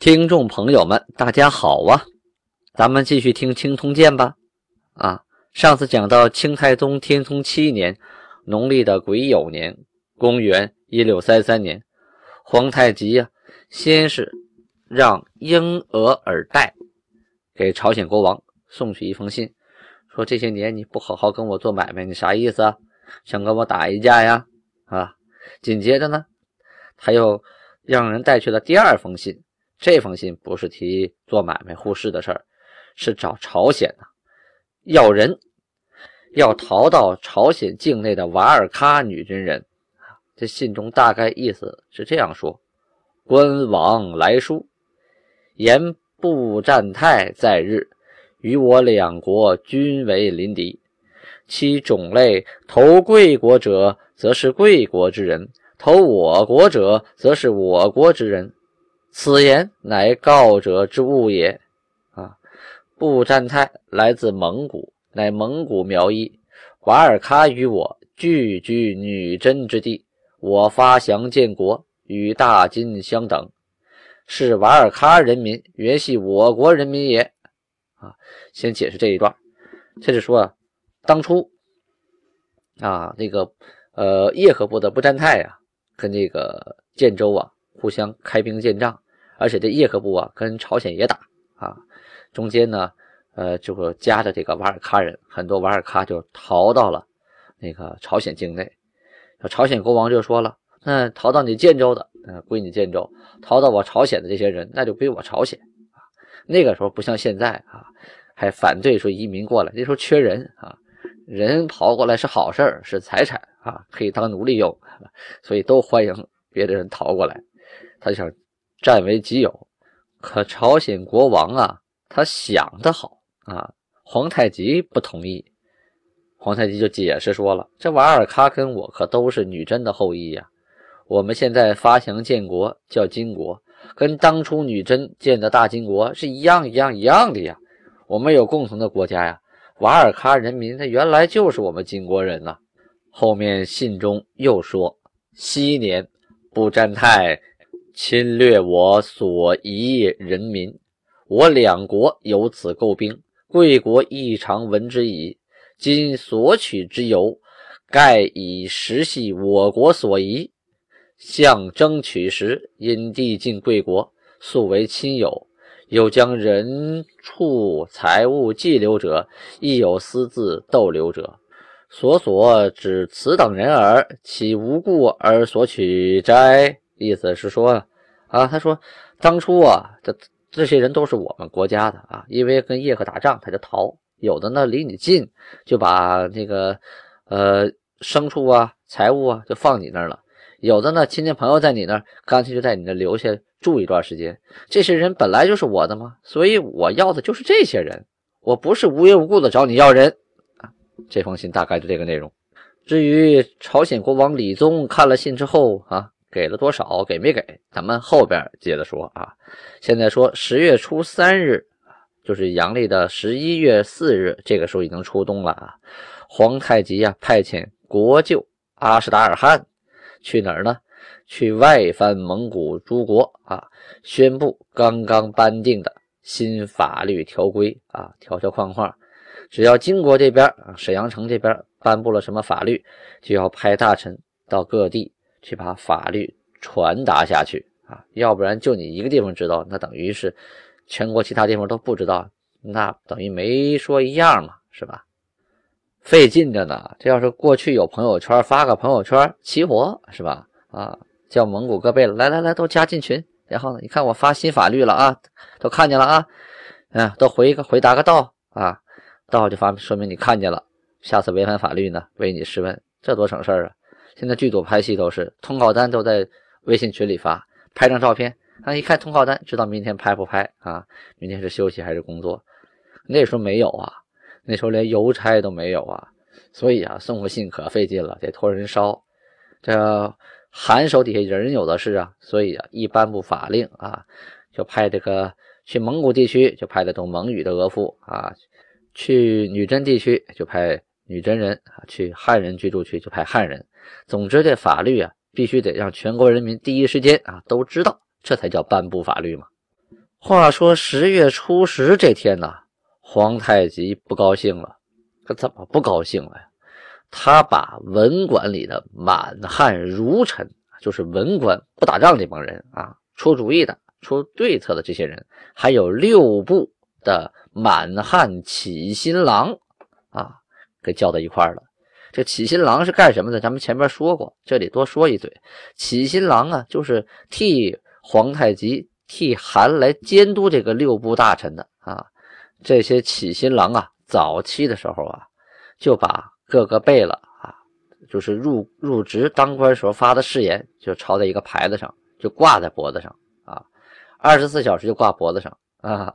听众朋友们，大家好啊！咱们继续听《清通鉴》吧。啊，上次讲到清太宗天聪七年，农历的癸酉年，公元一六三三年，皇太极呀，先是让英额尔岱给朝鲜国王送去一封信，说这些年你不好好跟我做买卖，你啥意思啊？想跟我打一架呀？啊！紧接着呢，他又让人带去了第二封信。这封信不是提做买卖互市的事儿，是找朝鲜的要人，要逃到朝鲜境内的瓦尔喀女真人。这信中大概意思是这样说：官王来书，言布占泰在日，与我两国均为邻敌。其种类投贵国者，则是贵国之人；投我国者，则是我国之人。此言乃告者之物也。啊，布占泰来自蒙古，乃蒙古苗裔。瓦尔喀与我聚居女真之地，我发祥建国，与大金相等，是瓦尔喀人民原系我国人民也。啊，先解释这一段，这是说啊当初啊，那个呃叶赫部的布占泰呀，跟这个建州啊互相开兵建仗。而且这叶赫部啊，跟朝鲜也打啊，中间呢，呃，就会夹着这个瓦尔喀人，很多瓦尔喀就逃到了那个朝鲜境内。朝鲜国王就说了：“那逃到你建州的，嗯，归你建州；逃到我朝鲜的这些人，那就归我朝鲜。”啊，那个时候不像现在啊，还反对说移民过来，那时候缺人啊，人跑过来是好事是财产啊，可以当奴隶用，所以都欢迎别的人逃过来。他就想。占为己有，可朝鲜国王啊，他想得好啊，皇太极不同意。皇太极就解释说了：“这瓦尔喀跟我可都是女真的后裔呀，我们现在发祥建国叫金国，跟当初女真建的大金国是一样一样一样的呀，我们有共同的国家呀。瓦尔喀人民他原来就是我们金国人呐。”后面信中又说：“昔年不占泰。”侵略我所遗人民，我两国由此构兵，贵国亦常闻之矣。今所取之由，盖以实系我国所遗，向争取时，因地尽贵国，素为亲友，又将人畜财物寄留者，亦有私自逗留者，所所指此等人耳，岂无故而所取哉？意思是说，啊，他说，当初啊，这这些人都是我们国家的啊，因为跟叶赫打仗，他就逃。有的呢，离你近，就把那个呃牲畜啊、财物啊，就放你那儿了。有的呢，亲戚朋友在你那儿，干脆就在你那留下住一段时间。这些人本来就是我的嘛，所以我要的就是这些人，我不是无缘无故的找你要人啊。这封信大概就这个内容。至于朝鲜国王李宗看了信之后啊。给了多少？给没给？咱们后边接着说啊。现在说十月初三日就是阳历的十一月四日，这个时候已经初冬了啊。皇太极呀，派遣国舅阿史达尔汗去哪儿呢？去外藩蒙古诸国啊，宣布刚刚颁定的新法律条规啊，条条框框。只要金国这边啊，沈阳城这边颁布了什么法律，就要派大臣到各地。去把法律传达下去啊，要不然就你一个地方知道，那等于是全国其他地方都不知道，那等于没说一样嘛，是吧？费劲着呢。这要是过去有朋友圈，发个朋友圈齐活，是吧？啊，叫蒙古各贝勒来来来，都加进群。然后呢，你看我发新法律了啊，都看见了啊，嗯，都回一个回答个到啊，到就发说明你看见了。下次违反法律呢，为你试问，这多省事儿啊！现在剧组拍戏都是通告单都在微信群里发，拍张照片啊，一看通告单，知道明天拍不拍啊？明天是休息还是工作？那时候没有啊，那时候连邮差都没有啊，所以啊，送个信可费劲了，得托人捎。这韩手底下人有的是啊，所以啊，一颁布法令啊，就派这个去蒙古地区就派的懂蒙语的额驸啊，去女真地区就派女真人啊，去汉人居住区就派汉人。总之，这法律啊，必须得让全国人民第一时间啊都知道，这才叫颁布法律嘛。话说十月初十这天呢。皇太极不高兴了，可怎么不高兴了呀？他把文馆里的满汉儒臣，就是文官不打仗这帮人啊，出主意的、出对策的这些人，还有六部的满汉起新郎啊，给叫到一块了。这起新郎是干什么的？咱们前面说过，这里多说一嘴。起新郎啊，就是替皇太极、替韩来监督这个六部大臣的啊。这些起新郎啊，早期的时候啊，就把各个贝勒啊，就是入入职当官时候发的誓言，就抄在一个牌子上，就挂在脖子上啊，二十四小时就挂脖子上啊。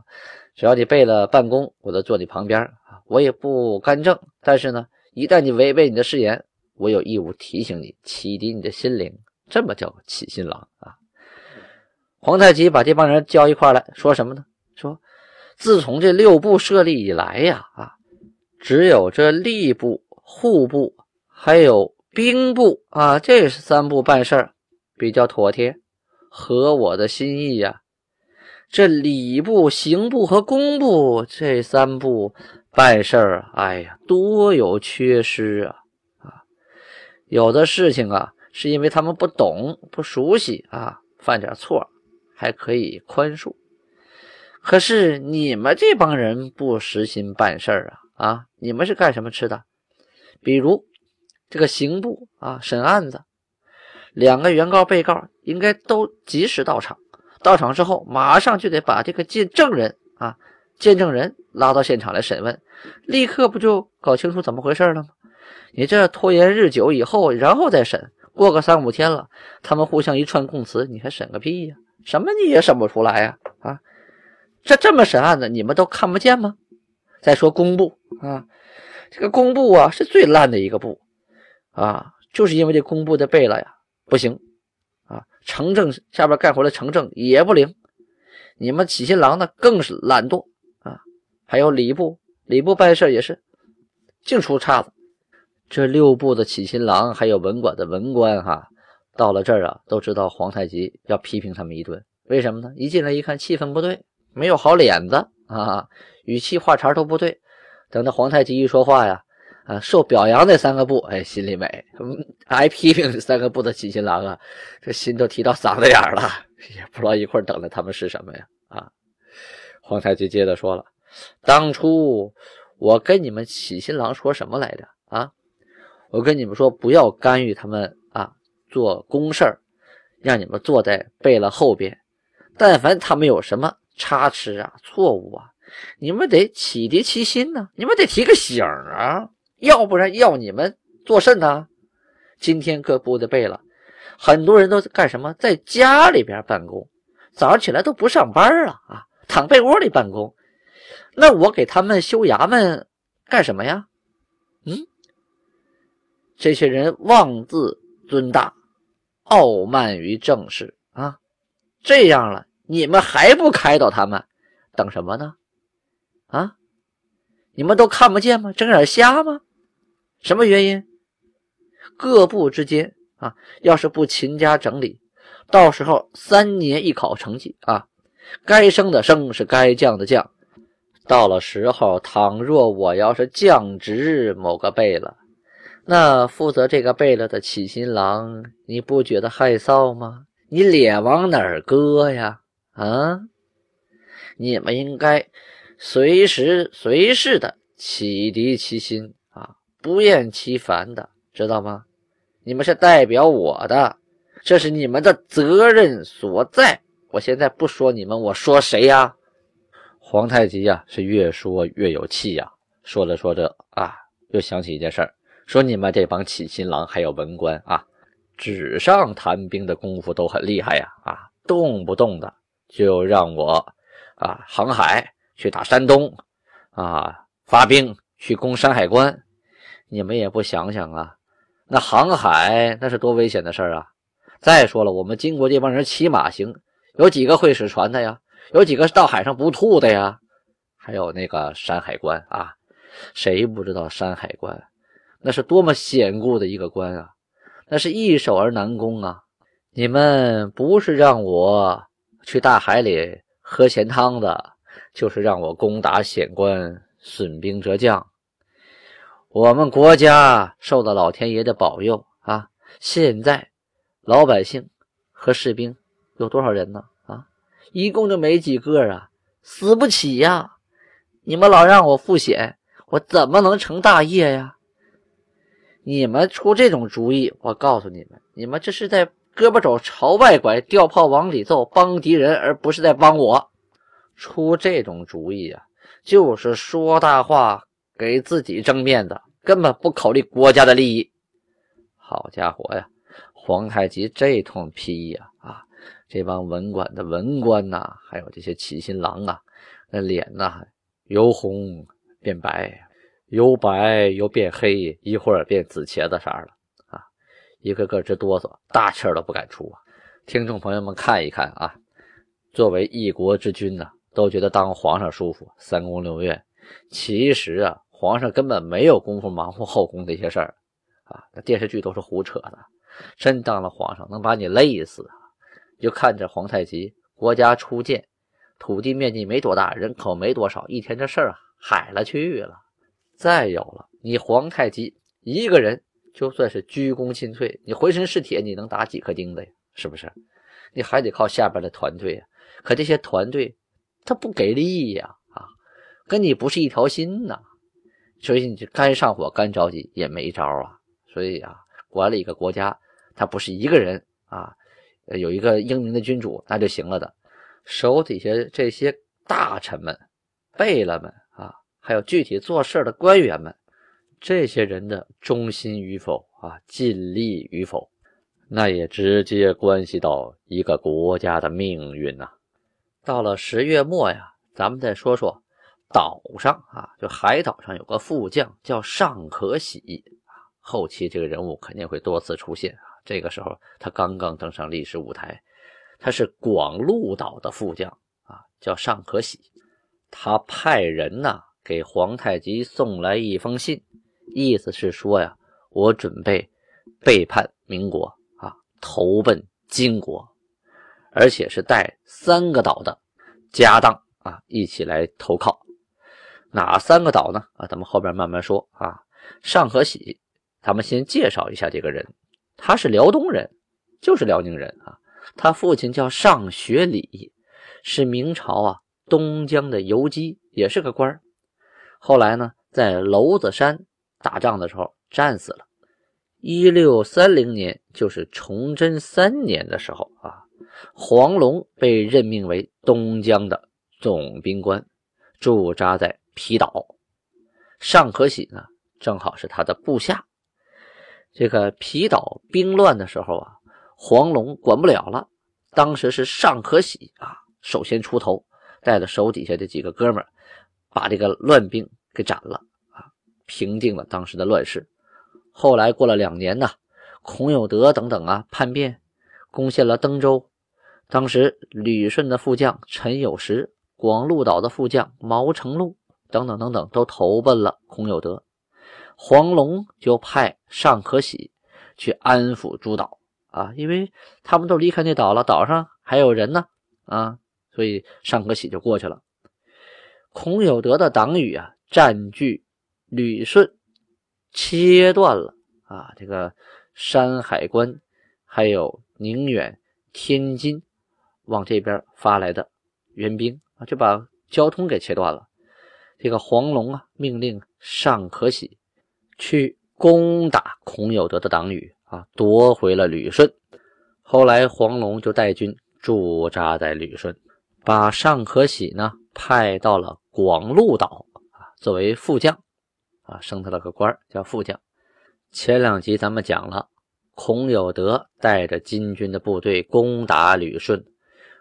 只要你贝勒办公，我都坐你旁边啊，我也不干政。但是呢，一旦你违背你的誓言，我有义务提醒你，启迪你的心灵。这么叫起新郎啊。皇太极把这帮人叫一块来说什么呢？说。自从这六部设立以来呀，啊，只有这吏部、户部还有兵部啊，这三部办事比较妥帖，合我的心意呀。这礼部、刑部和工部这三部办事儿，哎呀，多有缺失啊！啊，有的事情啊，是因为他们不懂、不熟悉啊，犯点错还可以宽恕。可是你们这帮人不实心办事儿啊啊！你们是干什么吃的？比如这个刑部啊，审案子，两个原告、被告应该都及时到场。到场之后，马上就得把这个见证人啊、见证人拉到现场来审问，立刻不就搞清楚怎么回事了吗？你这拖延日久以后，然后再审，过个三五天了，他们互相一串供词，你还审个屁呀？什么你也审不出来呀？啊！这这么审案子，你们都看不见吗？再说工部啊，这个工部啊是最烂的一个部啊，就是因为这工部的贝勒呀不行啊，城政下边干活的城政也不灵，你们起新郎呢更是懒惰，还有礼部，礼部办事也是净出岔子。这六部的起新郎还有文馆的文官哈，到了这儿啊，都知道皇太极要批评他们一顿，为什么呢？一进来一看气氛不对。没有好脸子啊，语气话茬都不对。等到皇太极一说话呀，啊，受表扬那三个部，哎，心里美；挨批评这三个部的起新郎啊，这心都提到嗓子眼了，也不知道一会儿等着他们是什么呀？啊，皇太极接着说了：“当初我跟你们起新郎说什么来着？啊，我跟你们说不要干预他们啊，做公事儿，让你们坐在贝勒后边，但凡他们有什么。”差池啊，错误啊！你们得启迪其心呢，你们得提个醒啊，要不然要你们做甚呢？今天各部的贝勒，很多人都干什么？在家里边办公，早上起来都不上班了啊，躺被窝里办公。那我给他们修衙门干什么呀？嗯，这些人妄自尊大，傲慢于政事啊，这样了。你们还不开导他们，等什么呢？啊，你们都看不见吗？睁眼瞎吗？什么原因？各部之间啊，要是不勤加整理，到时候三年一考成绩啊，该升的升，是该降的降。到了时候，倘若我要是降职某个贝勒，那负责这个贝勒的起新郎，你不觉得害臊吗？你脸往哪儿搁呀？啊！你们应该随时随事的启迪其心啊，不厌其烦的，知道吗？你们是代表我的，这是你们的责任所在。我现在不说你们，我说谁呀？皇太极呀，是越说越有气呀。说着说着啊，又想起一件事儿，说你们这帮起新郎还有文官啊，纸上谈兵的功夫都很厉害呀啊。动不动的就让我啊航海去打山东啊，发兵去攻山海关，你们也不想想啊，那航海那是多危险的事儿啊！再说了，我们金国这帮人骑马行，有几个会使船的呀？有几个到海上不吐的呀？还有那个山海关啊，谁不知道山海关？那是多么险固的一个关啊！那是易守而难攻啊！你们不是让我去大海里喝咸汤的，就是让我攻打险关，损兵折将。我们国家受到老天爷的保佑啊！现在老百姓和士兵有多少人呢？一共就没几个啊，死不起呀！你们老让我赴险，我怎么能成大业呀？你们出这种主意，我告诉你们，你们这是在胳膊肘朝外拐，吊炮往里揍，帮敌人，而不是在帮我。出这种主意啊，就是说大话，给自己争面子，根本不考虑国家的利益。好家伙呀，皇太极这通批呀，这帮文官的文官呐，还有这些起新郎啊，那脸呐，由红变白。由白又变黑，一会儿变紫茄子色了啊！一个个直哆嗦，大气儿都不敢出啊！听众朋友们看一看啊，作为一国之君呢，都觉得当皇上舒服，三宫六院。其实啊，皇上根本没有功夫忙活后宫这些事儿啊，那电视剧都是胡扯的。真当了皇上能把你累死啊！就看着皇太极，国家初建，土地面积没多大，人口没多少，一天这事儿啊，海了去了。再有了，你皇太极一个人，就算是鞠躬尽瘁，你浑身是铁，你能打几颗钉子呀？是不是？你还得靠下边的团队啊。可这些团队，他不给力呀，啊，跟你不是一条心呐。所以你就干上火，干着急也没招啊。所以啊，管理一个国家，他不是一个人啊，有一个英明的君主那就行了的。手底下这些大臣们、贝勒们啊。还有具体做事的官员们，这些人的忠心与否啊，尽力与否，那也直接关系到一个国家的命运呐。到了十月末呀，咱们再说说岛上啊，就海岛上有个副将叫尚可喜。后期这个人物肯定会多次出现啊。这个时候他刚刚登上历史舞台，他是广鹿岛的副将啊，叫尚可喜。他派人呐。给皇太极送来一封信，意思是说呀，我准备背叛民国啊，投奔金国，而且是带三个岛的家当啊，一起来投靠。哪三个岛呢？啊，咱们后边慢慢说啊。尚可喜，咱们先介绍一下这个人，他是辽东人，就是辽宁人啊。他父亲叫尚学礼，是明朝啊东江的游击，也是个官儿。后来呢，在娄子山打仗的时候战死了。一六三零年，就是崇祯三年的时候啊，黄龙被任命为东江的总兵官，驻扎在皮岛。尚可喜呢，正好是他的部下。这个皮岛兵乱的时候啊，黄龙管不了了，当时是尚可喜啊，首先出头，带着手底下的几个哥们儿。把这个乱兵给斩了啊，平定了当时的乱世。后来过了两年呢，孔有德等等啊叛变，攻陷了登州。当时旅顺的副将陈有时、广鹿岛的副将毛成禄等等等等都投奔了孔有德。黄龙就派尚可喜去安抚诸岛啊，因为他们都离开那岛了，岛上还有人呢啊，所以尚可喜就过去了。孔有德的党羽啊，占据旅顺，切断了啊这个山海关，还有宁远、天津往这边发来的援兵啊，就把交通给切断了。这个黄龙啊，命令尚可喜去攻打孔有德的党羽啊，夺回了旅顺。后来黄龙就带军驻扎在旅顺，把尚可喜呢派到了。广鹿岛啊，作为副将啊，升他了个官叫副将。前两集咱们讲了，孔有德带着金军的部队攻打旅顺，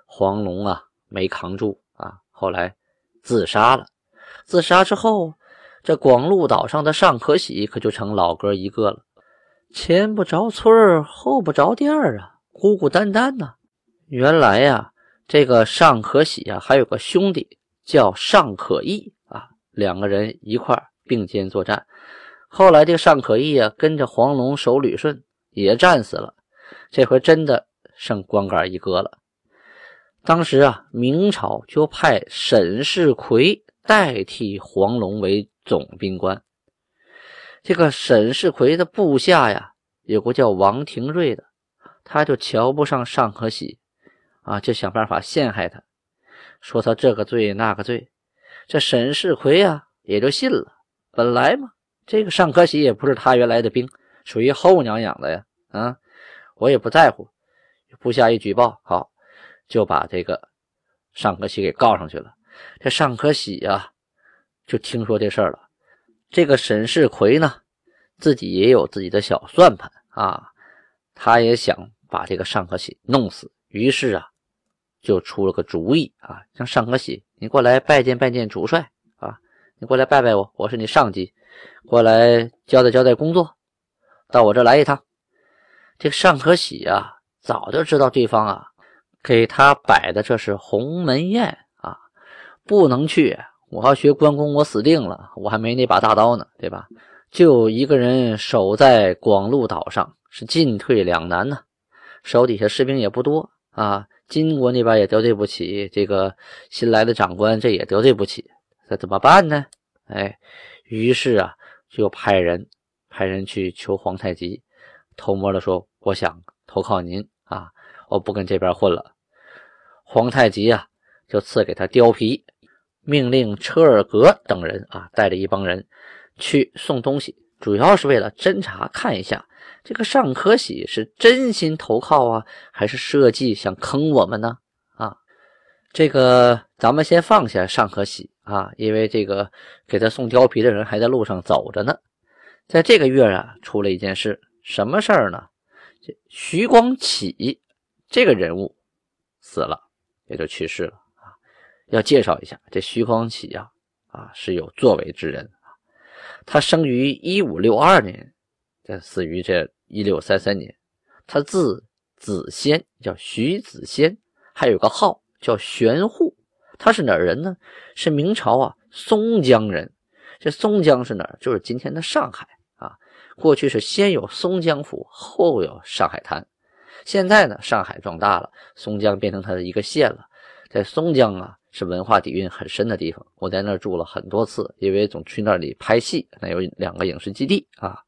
黄龙啊没扛住啊，后来自杀了。自杀之后，这广禄岛上的尚可喜可就成老哥一个了，前不着村后不着店啊，孤孤单单呐。原来呀，这个尚可喜啊，还有个兄弟叫尚可义啊，两个人一块并肩作战。后来这个尚可义啊，跟着黄龙守旅顺，也战死了。这回真的剩光杆一个了。当时啊，明朝就派沈世奎代替黄龙为总兵官。这个沈世奎的部下呀，有个叫王廷瑞的，他就瞧不上尚可喜，啊，就想办法陷害他，说他这个罪那个罪。这沈世奎呀，也就信了。本来嘛，这个尚可喜也不是他原来的兵，属于后娘养的呀，啊，我也不在乎。部下一举报，好。就把这个尚可喜给告上去了。这尚可喜呀，就听说这事儿了。这个沈世奎呢，自己也有自己的小算盘啊，他也想把这个尚可喜弄死。于是啊，就出了个主意啊，让尚可喜，你过来拜见拜见主帅啊，你过来拜拜我，我是你上级，过来交代交代工作，到我这来一趟。这个尚可喜啊，早就知道对方啊。给他摆的这是鸿门宴啊，不能去。我要学关公，我死定了，我还没那把大刀呢，对吧？就一个人守在广禄岛上，是进退两难呢。手底下士兵也不多啊，金国那边也得罪不起，这个新来的长官这也得罪不起，这怎么办呢？哎，于是啊，就派人派人去求皇太极，偷摸的说，我想投靠您啊，我不跟这边混了。皇太极啊，就赐给他貂皮，命令车尔格等人啊，带着一帮人去送东西，主要是为了侦查看一下这个尚可喜是真心投靠啊，还是设计想坑我们呢？啊，这个咱们先放下尚可喜啊，因为这个给他送貂皮的人还在路上走着呢。在这个月啊，出了一件事，什么事儿呢？这徐光启这个人物死了。也就去世了！要介绍一下，这徐光启呀，啊是有作为之人。他生于一五六二年，这死于这一六三三年。他字子仙，叫徐子仙，还有个号叫玄户。他是哪人呢？是明朝啊松江人。这松江是哪儿？就是今天的上海啊。过去是先有松江府，后有上海滩。现在呢，上海壮大了，松江变成它的一个县了。在松江啊，是文化底蕴很深的地方。我在那儿住了很多次，因为总去那里拍戏。那有两个影视基地啊。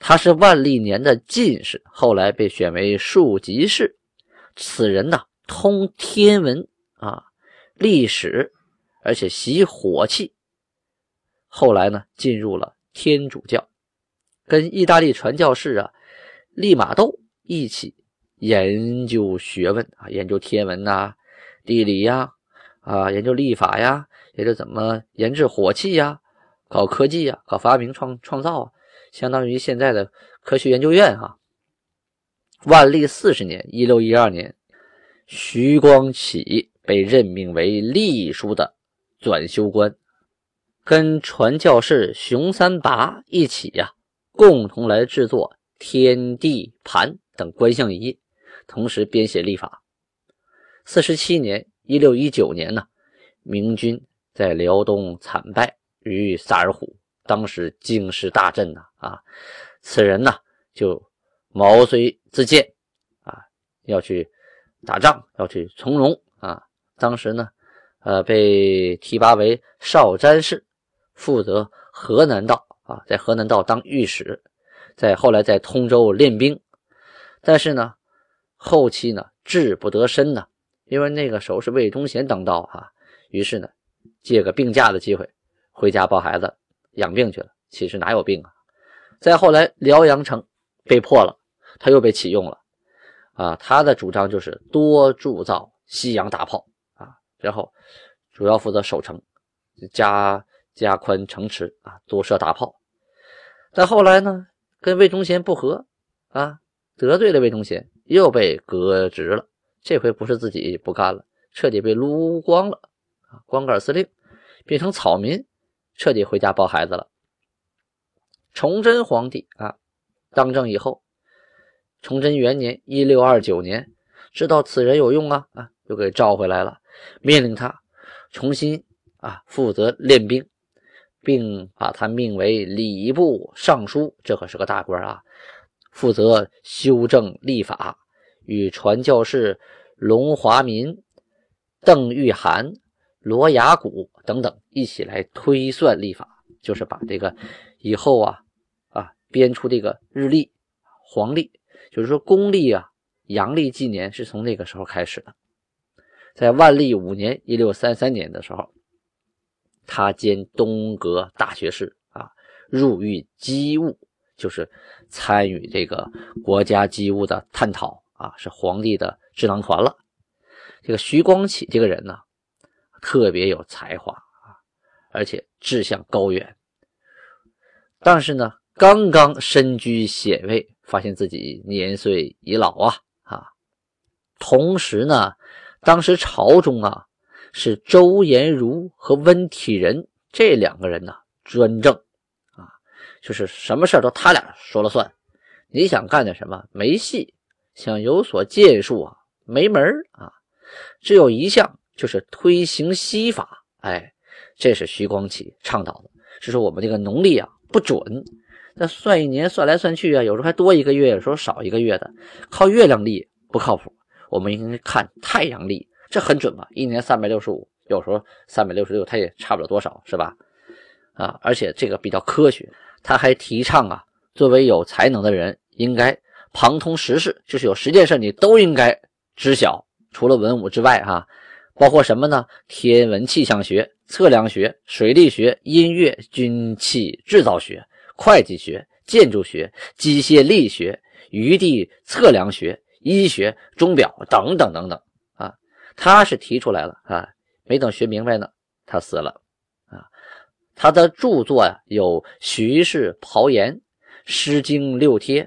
他是万历年的进士，后来被选为庶吉士。此人呢，通天文啊，历史，而且习火器。后来呢，进入了天主教，跟意大利传教士啊，利玛窦。一起研究学问啊，研究天文呐、地理呀，啊研究历法呀，研究怎么研制火器呀，搞科技呀，搞发明创创造啊，相当于现在的科学研究院哈。万历四十年（一六一二年），徐光启被任命为隶书的转修官，跟传教士熊三拔一起呀，共同来制作天地盘。等观象仪，同时编写历法。四十七年（一六一九年）呢，明军在辽东惨败于萨尔浒，当时京师大震呐啊！此人呢就毛遂自荐啊，要去打仗，要去从戎啊。当时呢，呃，被提拔为少詹事，负责河南道啊，在河南道当御史，在后来在通州练兵。但是呢，后期呢志不得伸呢，因为那个时候是魏忠贤当道哈，于是呢借个病假的机会回家抱孩子养病去了。其实哪有病啊？再后来辽阳城被破了，他又被启用了啊。他的主张就是多铸造西洋大炮啊，然后主要负责守城，加加宽城池啊，多设大炮。但后来呢，跟魏忠贤不和啊。得罪了魏忠贤，又被革职了，这回不是自己不干了，彻底被撸光了啊！光杆司令变成草民，彻底回家抱孩子了。崇祯皇帝啊，当政以后，崇祯元年（一六二九年），知道此人有用啊啊，又给召回来了，命令他重新啊负责练兵。并把他命为礼部尚书，这可是个大官啊！负责修正立法，与传教士龙华民、邓玉涵、罗雅谷等等一起来推算历法，就是把这个以后啊啊编出这个日历、黄历，就是说公历啊、阳历纪年是从那个时候开始的。在万历五年（一六三三年）的时候。他兼东阁大学士啊，入狱机务，就是参与这个国家机务的探讨啊，是皇帝的智囊团了。这个徐光启这个人呢，特别有才华啊，而且志向高远。但是呢，刚刚身居显位，发现自己年岁已老啊啊。同时呢，当时朝中啊。是周延儒和温体仁这两个人呢专政啊，就是什么事都他俩说了算。你想干点什么没戏，想有所建树啊没门啊。只有一项就是推行西法，哎，这是徐光启倡导的。是说我们这个农历啊不准，那算一年算来算去啊，有时候还多一个月，有时候少一个月的，靠月亮历不靠谱。我们应该看太阳历。这很准嘛，一年三百六十五，有时候三百六十六，它也差不了多少，是吧？啊，而且这个比较科学。他还提倡啊，作为有才能的人，应该旁通时事，就是有十件事你都应该知晓。除了文武之外，哈，包括什么呢？天文气象学、测量学、水利学、音乐、军器制造学、会计学、建筑学、机械力学、余地测量学、医学、钟表等等等等啊。他是提出来了啊，没等学明白呢，他死了啊。他的著作呀有《徐氏袍言》《诗经六帖》，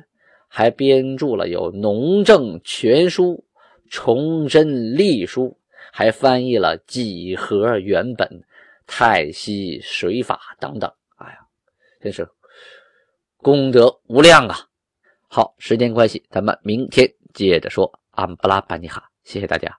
还编著了有《农政全书》《崇祯历书》，还翻译了《几何原本》《太溪水法》等等。哎呀，真是功德无量啊！好，时间关系，咱们明天接着说。安布拉班尼哈，谢谢大家。